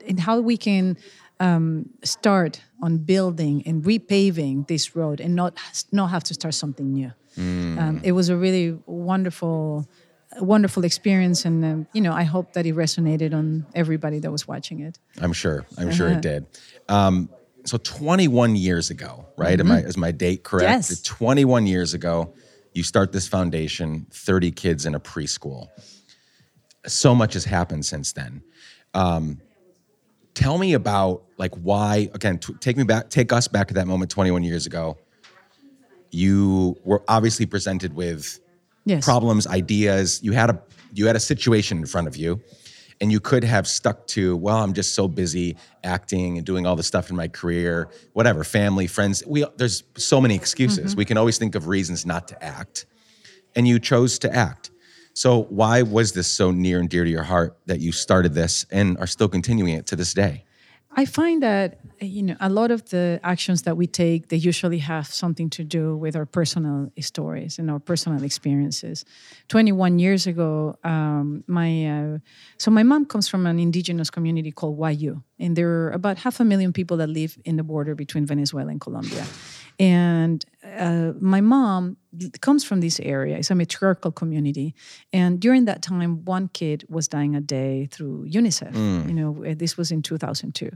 and how we can um, start on building and repaving this road and not not have to start something new. Um, it was a really wonderful, wonderful experience, and um, you know I hope that it resonated on everybody that was watching it. I'm sure. I'm sure Uh-huh. it did. Um, so 21 years ago, right? Am I is my date correct? Yes. 21 years ago, you start this foundation. 30 kids in a preschool. So much has happened since then. Um, tell me about like why. Again, t- take me back. Take us back to that moment 21 years ago. You were obviously presented with Yes. problems, ideas. You had a you had a situation in front of you, and you could have stuck to, well, I'm just so busy acting and doing all the stuff in my career, whatever, family, friends. We there's so many excuses. Mm-hmm. We can always think of reasons not to act, and you chose to act. So why was this so near and dear to your heart that you started this and are still continuing it to this day? I find that you know a lot of the actions that we take they usually have something to do with our personal stories and our personal experiences. Twenty one years ago, um, my uh, so my mom comes from an indigenous community called Wayuu, and there are about half a million people that live in the border between Venezuela and Colombia. And uh, my mom comes from this area. It's a matriarchal community, and during that time, one kid was dying a day through UNICEF. You know, this was in 2002.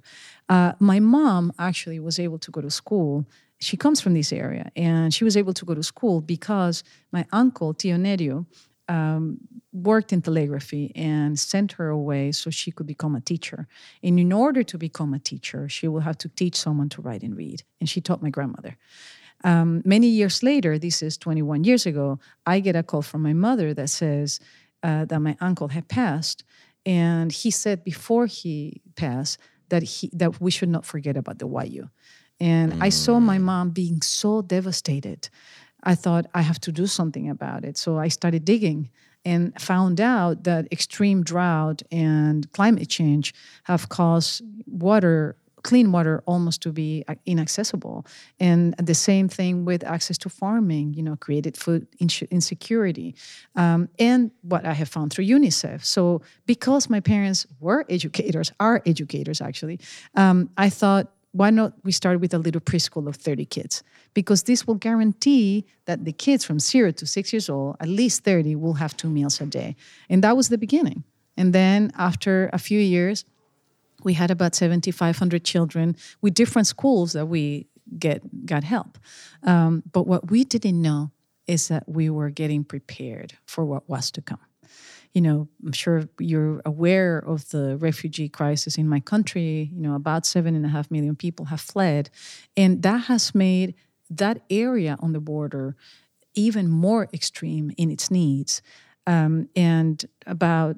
Uh, my mom actually was able to go to school. She comes from this area, and she was able to go to school because my uncle Tio Nerio um, worked in telegraphy and sent her away so she could become a teacher. And in order to become a teacher, she will have to teach someone to write and read. And she taught my grandmother. Um, many years later, this is 21 years ago, I get a call from my mother that says uh, that my uncle had passed. And he said before he passed that, he, that we should not forget about the Wayuu. And I saw my mom being so devastated. I thought I have to do something about it. So I started digging and found out that extreme drought and climate change have caused water clean water almost to be uh, inaccessible. And the same thing with access to farming you know created food insecurity. Um, and what i have found through unicef. So because my parents were educators are educators actually um, i thought why not we start with a little preschool of 30 kids? Because this will guarantee that the kids from 0 to 6 years old at least 30 will have two meals a day. And that was the beginning. And then after a few years we had about 7500 children with different schools that we get got help. Um, but what we didn't know is that we were getting prepared for what was to come you know, I'm sure you're aware of the refugee crisis in my country. You know, about seven and a half million people have fled. And that has made that area on the border even more extreme in its needs. Um, and about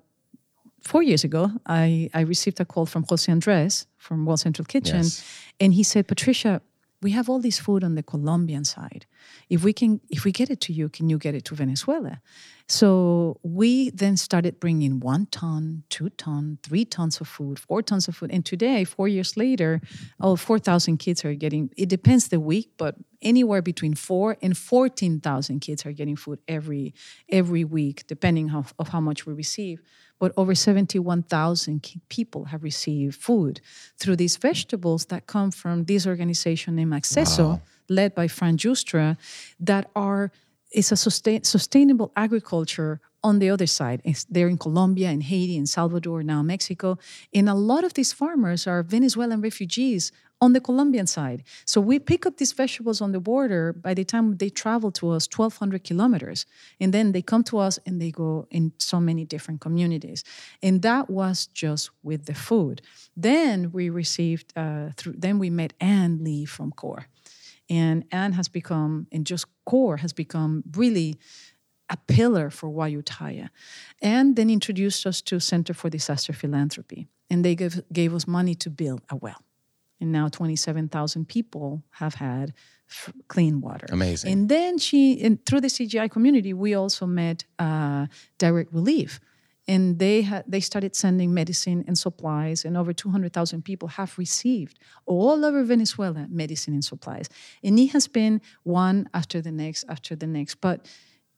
four years ago, I, I received a call from Jose Andres from World Central Kitchen. Yes. And he said, Patricia, we have all this food on the Colombian side. If we can, if we get it to you, can you get it to Venezuela? So we then started bringing one ton, two ton, three tons of food, four tons of food, and today, four years later, oh, 4,000 kids are getting. It depends the week, but anywhere between four and 14,000 kids are getting food every every week, depending of, of how much we receive but over 71,000 people have received food through these vegetables that come from this organization named Acceso, wow. led by Fran Justra, that are it's a sustain, sustainable agriculture on the other side. It's, they're in Colombia, in Haiti, in Salvador, now Mexico. And a lot of these farmers are Venezuelan refugees on the Colombian side. So we pick up these vegetables on the border. By the time they travel to us, 1,200 kilometers, and then they come to us and they go in so many different communities. And that was just with the food. Then we received uh, through. Then we met Ann Lee from CORE, and Anne has become, and just CORE has become really a pillar for Wayuu Taya. And then introduced us to Center for Disaster Philanthropy. And they gave, gave us money to build a well and now 27,000 people have had f- clean water. Amazing. And then she, and through the CGI community, we also met uh, Direct Relief, and they had they started sending medicine and supplies, and over 200,000 people have received all over Venezuela medicine and supplies. And it has been one after the next after the next. But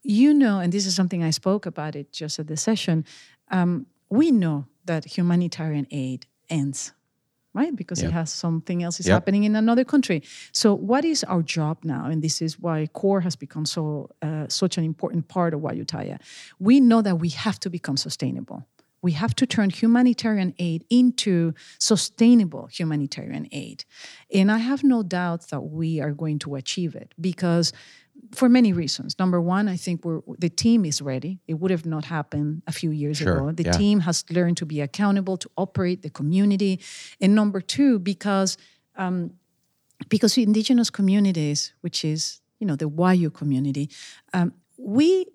you know, and this is something I spoke about it just at the session. Um, we know that humanitarian aid ends right? Because yep. it has something else is yep. happening in another country. So, what is our job now? And this is why core has become so uh, such an important part of Wayuu Taya. We know that we have to become sustainable. We have to turn humanitarian aid into sustainable humanitarian aid. And I have no doubt that we are going to achieve it because for many reasons. Number one, I think we're the team is ready. It would have not happened a few years sure, ago. The yeah. team has learned to be accountable, to operate the community. And number two, because um, because indigenous communities, which is you know the Wayuu community, um, we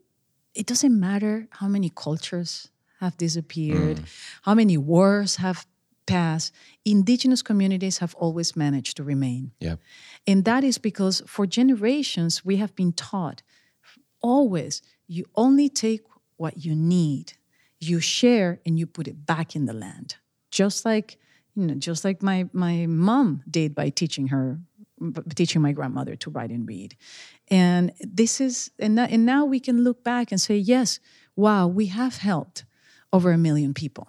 it doesn't matter how many cultures have disappeared, mm. how many wars have past, indigenous communities have always managed to remain. Yeah. And that is because for generations we have been taught always you only take what you need. You share and you put it back in the land. Just like you know, just like my my mom did by teaching her teaching my grandmother to write and read. And this is and, and now we can look back and say, yes, wow, we have helped over a million people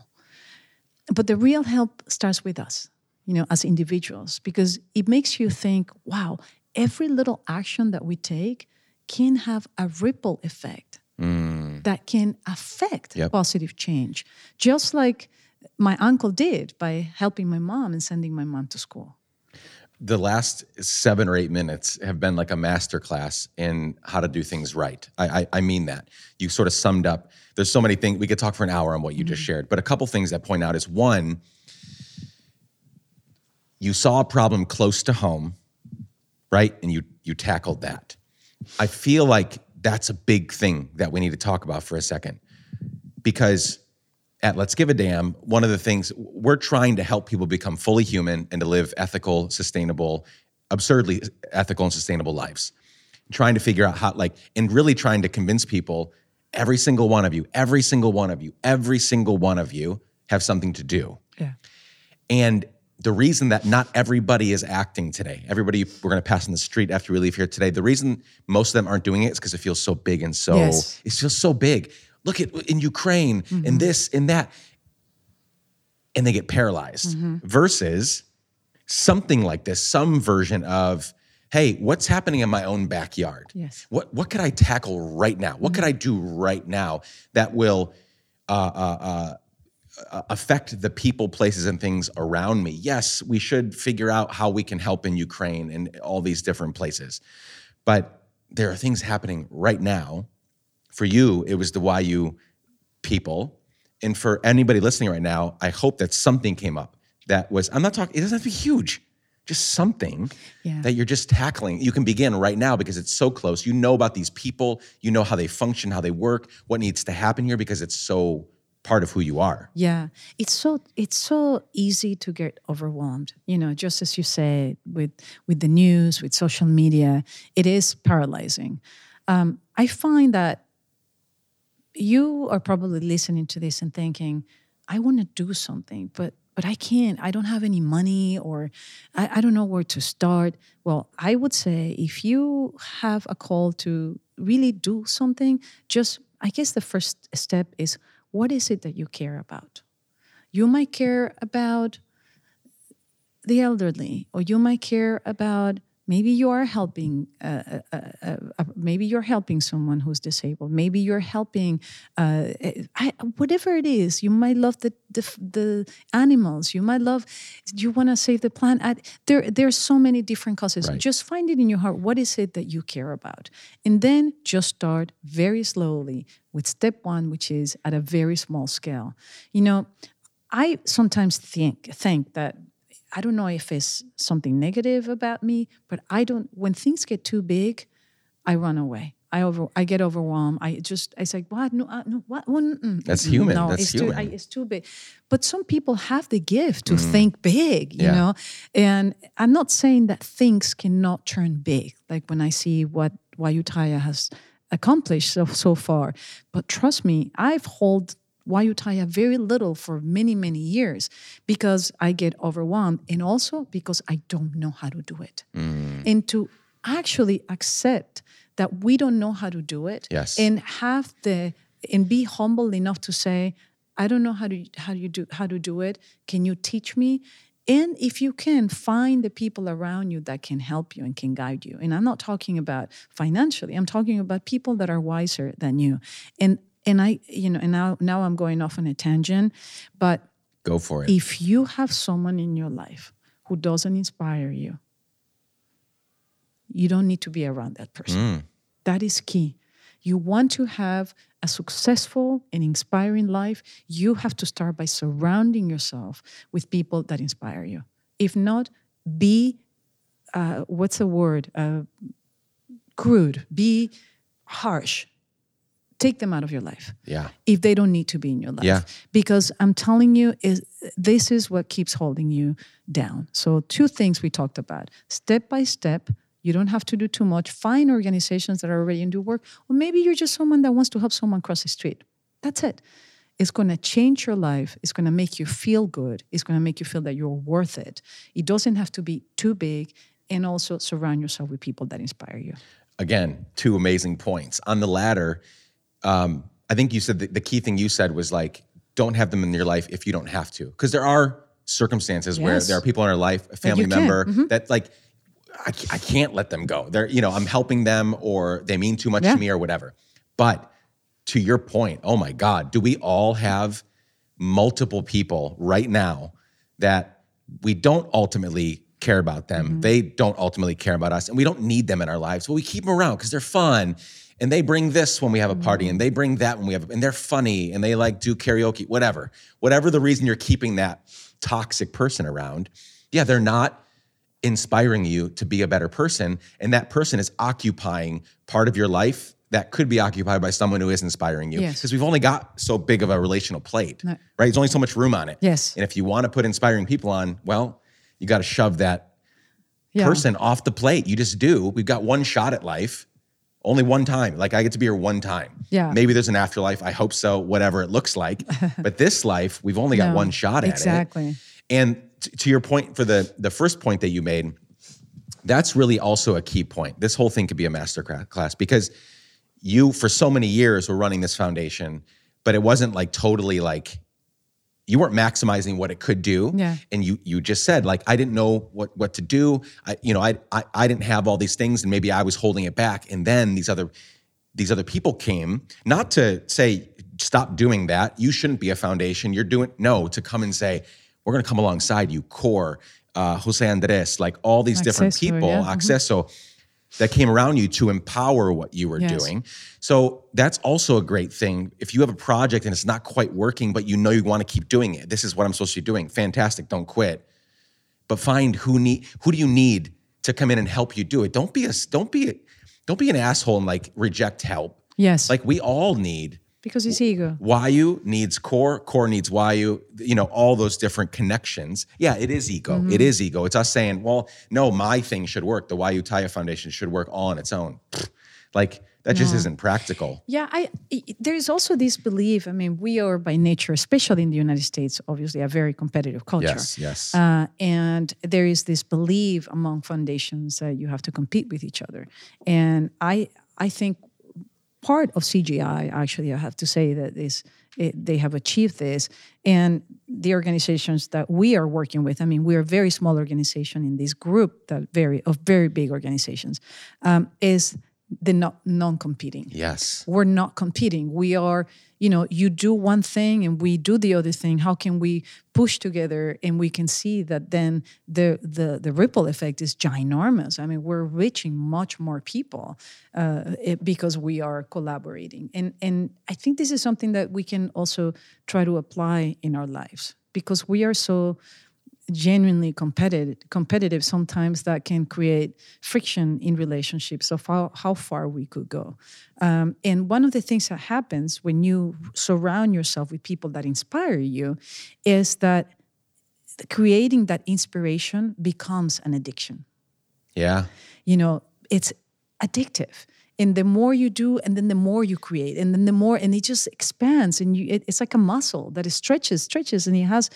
but the real help starts with us, you know, as individuals, because it makes you think, wow, every little action that we take can have a ripple effect mm. that can affect yep. positive change, just like my uncle did by helping my mom and sending my mom to school. The last seven or eight minutes have been like a master class in how to do things right. I, I, I mean that. You sort of summed up there's so many things we could talk for an hour on what you mm-hmm. just shared but a couple things that point out is one you saw a problem close to home right and you you tackled that i feel like that's a big thing that we need to talk about for a second because at let's give a damn one of the things we're trying to help people become fully human and to live ethical sustainable absurdly ethical and sustainable lives. Trying to figure out how, like, and really trying to convince people every single one of you, every single one of you, every single one of you have something to do. Yeah. And the reason that not everybody is acting today, everybody we're going to pass in the street after we leave here today, the reason most of them aren't doing it is because it feels so big and so, Yes. it feels so big. Look at in Ukraine, in this, in that. And they get paralyzed versus something like this, some version of, hey, what's happening in my own backyard? Yes. What what could I tackle right now? What could I do right now that will uh, uh, uh, uh, affect the people, places, and things around me? Yes, we should figure out how we can help in Ukraine and all these different places, but there are things happening right now. For you, it was the Wayuu people. And for anybody listening right now, I hope that something came up that was, I'm not talking, it doesn't have to be huge, just something Yeah. that you're just tackling. You can begin right now because it's so close. You know about these people, you know how they function, how they work, what needs to happen here because it's so part of who you are. Yeah, it's so it's so easy to get overwhelmed. You know, just as you say with with the news, with social media, it is paralyzing. Um, I find that you are probably listening to this and thinking, "I want to do something, but but I can't. I don't have any money, or I, I don't know where to start." Well, I would say if you have a call to really do something, just I guess the first step is what is it that you care about? You might care about the elderly, or you might care about maybe you are helping, uh, uh, uh, uh, maybe you're helping someone who's disabled. Maybe you're helping, uh, I, whatever it is. You might love the the, the animals. You might love. You want to save the planet. I, there, there's so many different causes. Right. Just find it in your heart. What is it that you care about, and then just start very slowly with step one, which is at a very small scale. You know, I sometimes think think that I don't know if it's something negative about me, but I don't. When things get too big, I run away. I over. I get overwhelmed. I just. I say, what? No, uh, no. What? Well, mm, That's mm, human. No, That's it's too. I, human. it's too big. But some people have the gift to think big. You Yeah. know, and I'm not saying that things cannot turn big. Like when I see what Wayuu Taya has accomplished so, so far. But trust me, I've held Wayuu Taya very little for many, many years because I get overwhelmed and also because I don't know how to do it. Mm. And to actually accept that we don't know how to do it Yes. and have the and be humble enough to say, I don't know how to how do you do how to do it. Can you teach me? And if you can, find the people around you that can help you and can guide you. And I'm not talking about financially. I'm talking about people that are wiser than you. And and I, you know, and now now I'm going off on a tangent, but Go for it. if you have someone in your life who doesn't inspire you, you don't need to be around that person. That is key. You want to have a successful and inspiring life, you have to start by surrounding yourself with people that inspire you. If not, be uh, what's the word? Uh, crude, be harsh. Take them out of your life yeah. if they don't need to be in your life. Yeah. Because I'm telling you, is this is what keeps holding you down. So two things we talked about. Step by step, you don't have to do too much. Find organizations that are already into work. Or maybe you're just someone that wants to help someone cross the street. That's it. It's going to change your life. It's going to make you feel good. It's going to make you feel that you're worth it. It doesn't have to be too big. And also surround yourself with people that inspire you. again, two amazing points. On the latter, um, I think you said the, the key thing you said was like, don't have them in your life if you don't have to. Because there are circumstances where there are people in our life, a family member, Mhm. that like, I, I can't let them go. They're, you know, I'm helping them or they mean too much Yeah. to me or whatever. But to your point, oh my God, do we all have multiple people right now that we don't ultimately care about them? They don't ultimately care about us, and we don't need them in our lives, but we keep them around because they're fun. And they bring this when we have a party, and mm-hmm. they bring that when we have, and they're funny, and they like do karaoke, whatever. Whatever the reason you're keeping that toxic person around, yeah, they're not inspiring you to be a better person and that person is occupying part of your life that could be occupied by someone who is inspiring you Yes. because we've only got so big of a relational plate No. right there's only so much room on it Yes. and if you want to put inspiring people on well you got to shove that Yeah. person off the plate. You just do. We've got one shot at life, only one time. Like I get to be here one time. Yeah. Maybe there's an afterlife. I hope so. Whatever it looks like. but this life, we've only got No, one shot at it. exactly. And t- to your point, for the the first point that you made, that's really also a key point. This whole thing could be a master class because you, for so many years, were running this foundation, but it wasn't like totally like you weren't maximizing what it could do. Yeah. And you you just said like I didn't know what what to do. I you know I I, I didn't have all these things and maybe I was holding it back. And then these other these other people came not to say stop doing that. You shouldn't be a foundation. You're doing no to come and say we're going to come alongside you. Core, uh, Jose Andres, like all these different people, yeah. Mhm. Acceso, that came around you to empower what you were Yes. doing. So that's also a great thing. If you have a project and it's not quite working, but you know you want to keep doing it, this is what I'm supposed to be doing. Fantastic, don't quit. But find who need who do you need to come in and help you do it. Don't be a don't be a, don't be an asshole and like reject help. Yes. Like we all need because it's ego. Wayuu needs core, core needs Wayuu, you know, all those different connections. Yeah, it is ego. Mm-hmm. It is ego. It's us saying, well, no, my thing should work. The Wayuu Taya Foundation should work all on its own. Like that just isn't practical. Yeah, I, I- there is also this belief. I mean, we are by nature, especially in the United States, obviously a very competitive culture. Yes, yes. Uh, and there is this belief among foundations that you have to compete with each other. And I, I think part of CGI, actually, I have to say that is it, they have achieved this, and the organizations that we are working with. I mean, we are a very small organization in this group that very of very big organizations. Um, is the not non-competing. Yes. we're not competing. We are you know you do one thing and we do the other thing. How can we push together and we can see that then the the, the ripple effect is ginormous? I mean we're reaching much more people uh, it, because we are collaborating. And and i think this is something that we can also try to apply in our lives because we are so genuinely competitive competitive sometimes that can create friction in relationships of how, how far we could go. Um, and one of the things that happens when you surround yourself with people that inspire you is that creating that inspiration becomes an addiction. Yeah. you know it's addictive and the more you do and then the more you create and then the more and it just expands and you it, it's like a muscle that stretches stretches and it has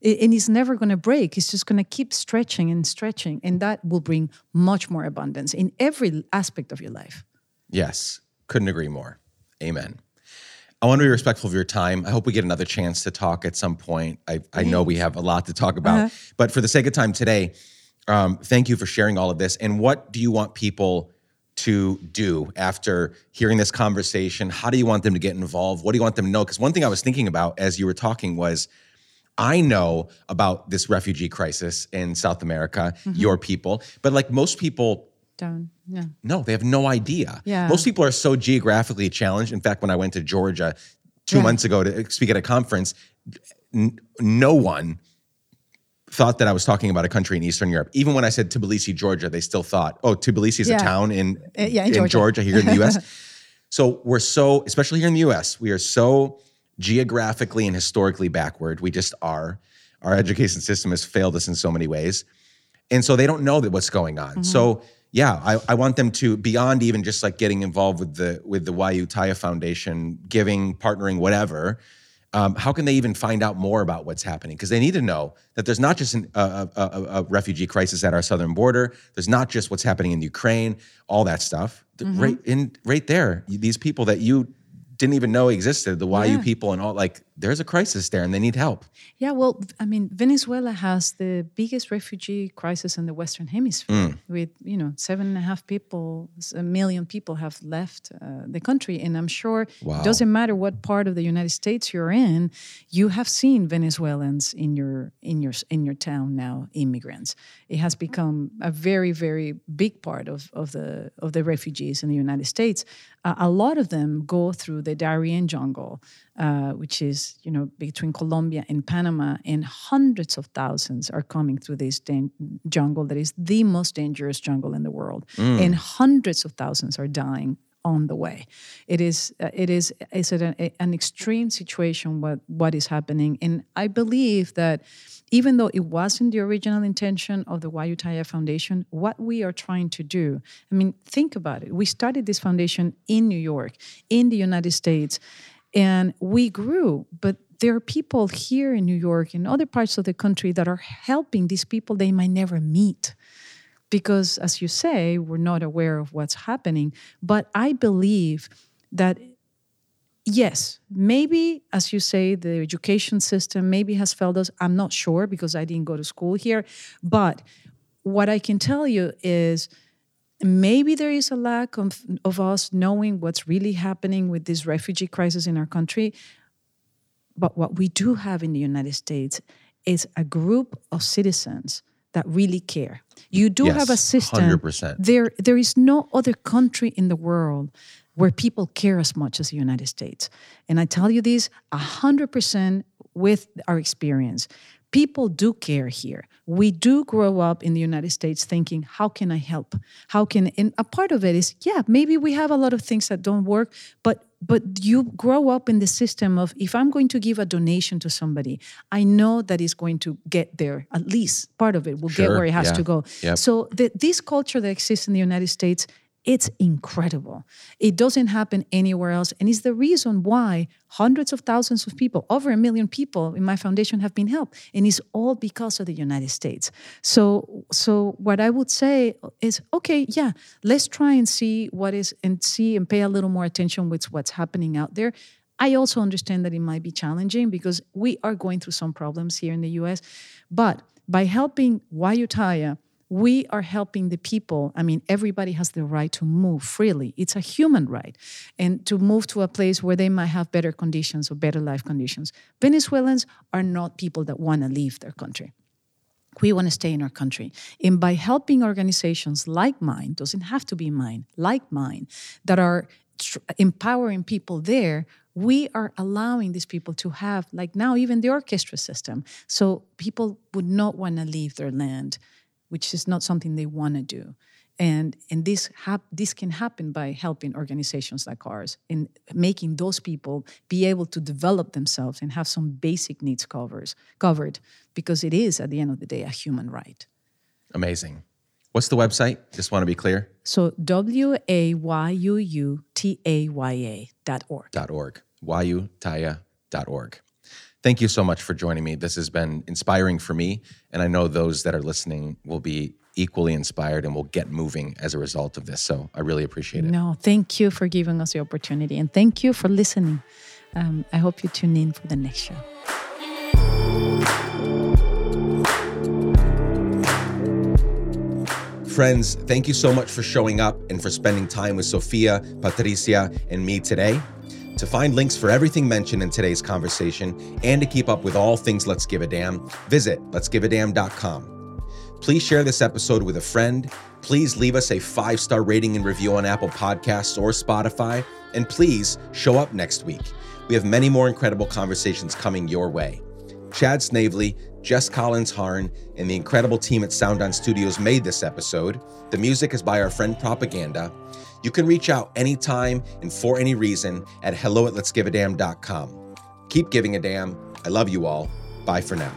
it, and it's never going to break it's just going to keep stretching and stretching and that will bring much more abundance in every aspect of your life Yes. Couldn't agree more. Amen. I want to be respectful of your time. I hope we get another chance to talk at some point. I, I know we have a lot to talk about, but for the sake of time today, um, thank you for sharing all of this. And what do you want people to do after hearing this conversation? How do you want them to get involved? What do you want them to know? Because one thing I was thinking about as you were talking was, I know about this refugee crisis in South America, mm-hmm. your people, but like most people down yeah no, they have no idea. Yeah. Most people are so geographically challenged. In fact, when I went to Georgia two Yeah. months ago to speak at a conference, n- no one thought that I was talking about a country in Eastern Europe. Even when I said Tbilisi, Georgia, they still thought, oh, Tbilisi is Yeah. a town in, Uh, yeah, in Georgia. here in the US. so we're so, especially here in the US, we are so geographically and historically backward. We just are. Our education system has failed us in so many ways and so they don't know that what's going on. So yeah, I, I want them to beyond even just like getting involved with the with the Wayuu Taya Foundation, giving, partnering, whatever. Um, how can they even find out more about what's happening? Because they need to know that there's not just an, a, a, a, refugee crisis at our southern border. There's not just what's happening in Ukraine, all that stuff. The- Right in right there, these people that you didn't even know existed, the Wayuu Yeah. people and all, like there's a crisis there and they need help. Yeah, well, I mean, Venezuela has the biggest refugee crisis in the Western Hemisphere. With you know, seven and a half people, a million people have left uh, the country, and I'm sure Wow. it doesn't matter what part of the United States you're in, you have seen Venezuelans in your in your in your town now, immigrants. It has become a very very big part of of the of the refugees in the United States. Uh, a lot of them go through the Darien jungle uh, which is you know between Colombia and Panama, and hundreds of thousands are coming through this jungle that is the most dangerous jungle in the world, and hundreds of thousands are dying on the way. It is uh, it is is it an, an extreme situation what what is happening, and I believe that even though it wasn't the original intention of the Wayuu Taya Foundation, what we are trying to do, I mean, think about it. We started this foundation in New York, in the United States, and we grew, but there are people here in New York and other parts of the country that are helping these people they might never meet. Because, as you say, we're not aware of what's happening. But I believe that yes, maybe, as you say, the education system maybe has failed us. I'm not sure because I didn't go to school here. But what I can tell you is maybe there is a lack of, of us knowing what's really happening with this refugee crisis in our country. But what we do have in the United States is a group of citizens that really care. You do Yes, have a system. 100%. There, there is no other country in the world where people care as much as the United States. And I tell you this 100% with our experience. People do care here. We do grow up in the United States thinking, how can I help? How can and a part of it is, yeah, maybe we have a lot of things that don't work, but but you grow up in the system of if I'm going to give a donation to somebody, I know that it's going to get there. At least part of it will get where it has yeah, to go. yep. So the, this culture that exists in the United States, it's incredible. It doesn't happen anywhere else, and it's the reason why hundreds of thousands of people, over a million people in my foundation, have been helped, and it's all because of the United States. So, so what I would say is, okay, yeah, let's try and see what is, and see and pay a little more attention with what's happening out there. I also understand that it might be challenging because we are going through some problems here in the US. But by helping Wayuu Taya, we are helping the people. I mean, everybody has the right to move freely. It's a human right. And to move to a place where they might have better conditions or better life conditions. Venezuelans are not people that want to leave their country we want to stay in our country. And by helping organizations like mine, doesn't have to be mine, like mine, that are empowering people there, we are allowing these people to have, like now, even the orchestra system. So people would not want to leave their land, which is not something they want to do. And, and this hap- this can happen by helping organizations like ours in making those people be able to develop themselves and have some basic needs covers covered because it is at the end of the day a human right. Amazing. What's the website? Just want to be clear. So W A Y U U T A Y A dot org. Dot .org. Wayuutaya.org. Thank you so much for joining me. This has been inspiring for me, and I know those that are listening will be equally inspired and will get moving as a result of this. So I really appreciate it. No, thank you for giving us the opportunity and thank you for listening. Um, I hope you tune in for the next show. Friends, thank you so much for showing up and for spending time with Sophia, Patricia, and me today. To find links for everything mentioned in today's conversation and to keep up with all things Let's Give a Damn, visit letsgiveadamn.com. Please share this episode with a friend. Please leave us a five star rating and review on Apple Podcasts or Spotify. And please show up next week. We have many more incredible conversations coming your way. Chad Snavely, Jess Collins Harn, and the incredible team at Sound On Studios made this episode. The music is by our friend Propaganda. You can reach out anytime and for any reason at hello at. Keep giving a damn. I love you all. Bye for now.